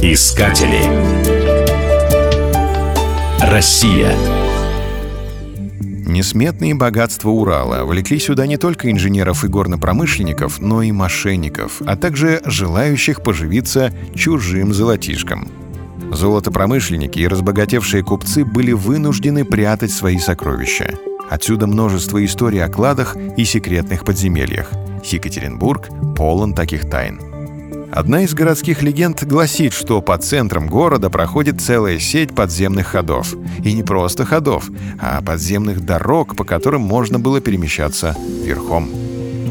Искатели. Россия. Несметные богатства Урала влекли сюда не только инженеров и горнопромышленников, но и мошенников, а также желающих поживиться чужим золотишком. Золотопромышленники и разбогатевшие купцы были вынуждены прятать свои сокровища. Отсюда множество историй о кладах и секретных подземельях. Екатеринбург полон таких тайн. Одна из городских легенд гласит, что по центрам города проходит целая сеть подземных ходов. И не просто ходов, а подземных дорог, по которым можно было перемещаться верхом.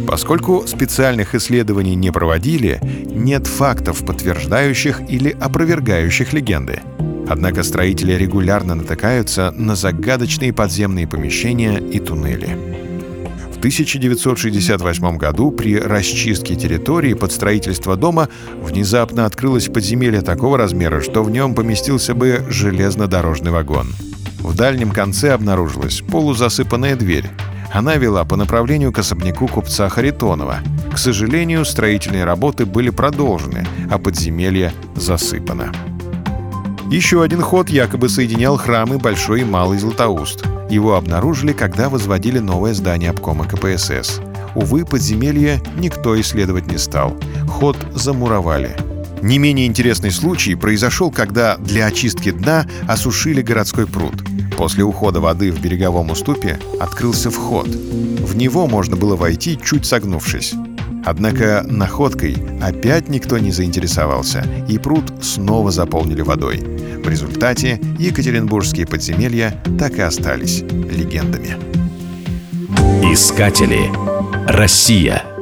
Поскольку специальных исследований не проводили, нет фактов, подтверждающих или опровергающих легенды. Однако строители регулярно натыкаются на загадочные подземные помещения и туннели. 1968 году при расчистке территории под строительство дома внезапно открылось подземелье такого размера, что в нем поместился бы железнодорожный вагон. В дальнем конце обнаружилась полузасыпанная дверь. Она вела по направлению к особняку купца Харитонова. К сожалению, строительные работы были продолжены, а подземелье засыпано. Еще один ход якобы соединял храмы Большой и Малый Златоуст. Его обнаружили, когда возводили новое здание обкома КПСС. Увы, подземелье никто исследовать не стал. Ход замуровали. Не менее интересный случай произошел, когда для очистки дна осушили городской пруд. После ухода воды в береговом уступе открылся вход. В него можно было войти, чуть согнувшись. Однако находкой опять никто не заинтересовался, и пруд снова заполнили водой. В результате екатеринбургские подземелья так и остались легендами. Искатели. Россия.